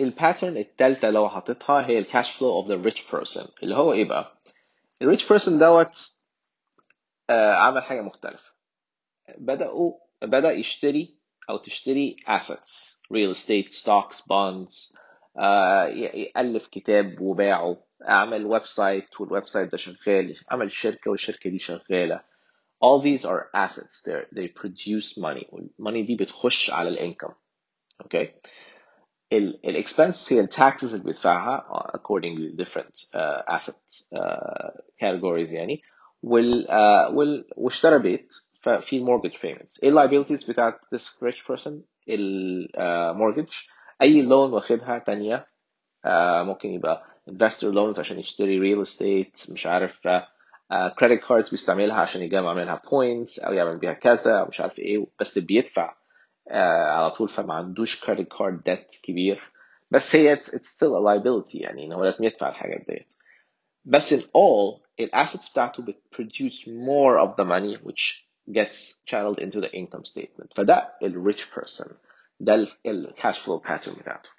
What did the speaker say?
ال pattern التالتة اللي هو حاططها هي ال cash flow of the rich person اللي هو إيه بقى؟ ال rich person دوت آه عمل حاجة مختلفة. بدأوا بدأ يشتري أو تشتري assets real estate stocks bonds آه يألف كتاب وباعه. عمل website وال website ده شغال عمل شركة والشركة دي شغالة. All these are assets. They're, they produce money. وال money دي بتخش على ال income. Okay ال expenses هي ال taxes اللي بيدفعها according to different uh, asset uh, categories يعني. وال, uh, وال واشترى بيت ففي ال mortgage payments. إيه liabilities بتاعت this rich person? ال mortgage أي loan واخدها تانية uh, ممكن يبقى investor loans عشان يشتري real estate مش عارف credit uh, cards بيستعملها عشان يجمع منها points أو يعمل بيها كذا مش عارف إيه بس بيدفع. uh, على طول فما عندوش كريدت كارد ديت كبير بس هي it's, it's still a liability يعني ان هو لازم يدفع الحاجات ديت بس in all الاسيتس بتاعته بتproduce more of the money which gets channeled into the income statement فده ال rich person ده ال cash flow pattern بتاعته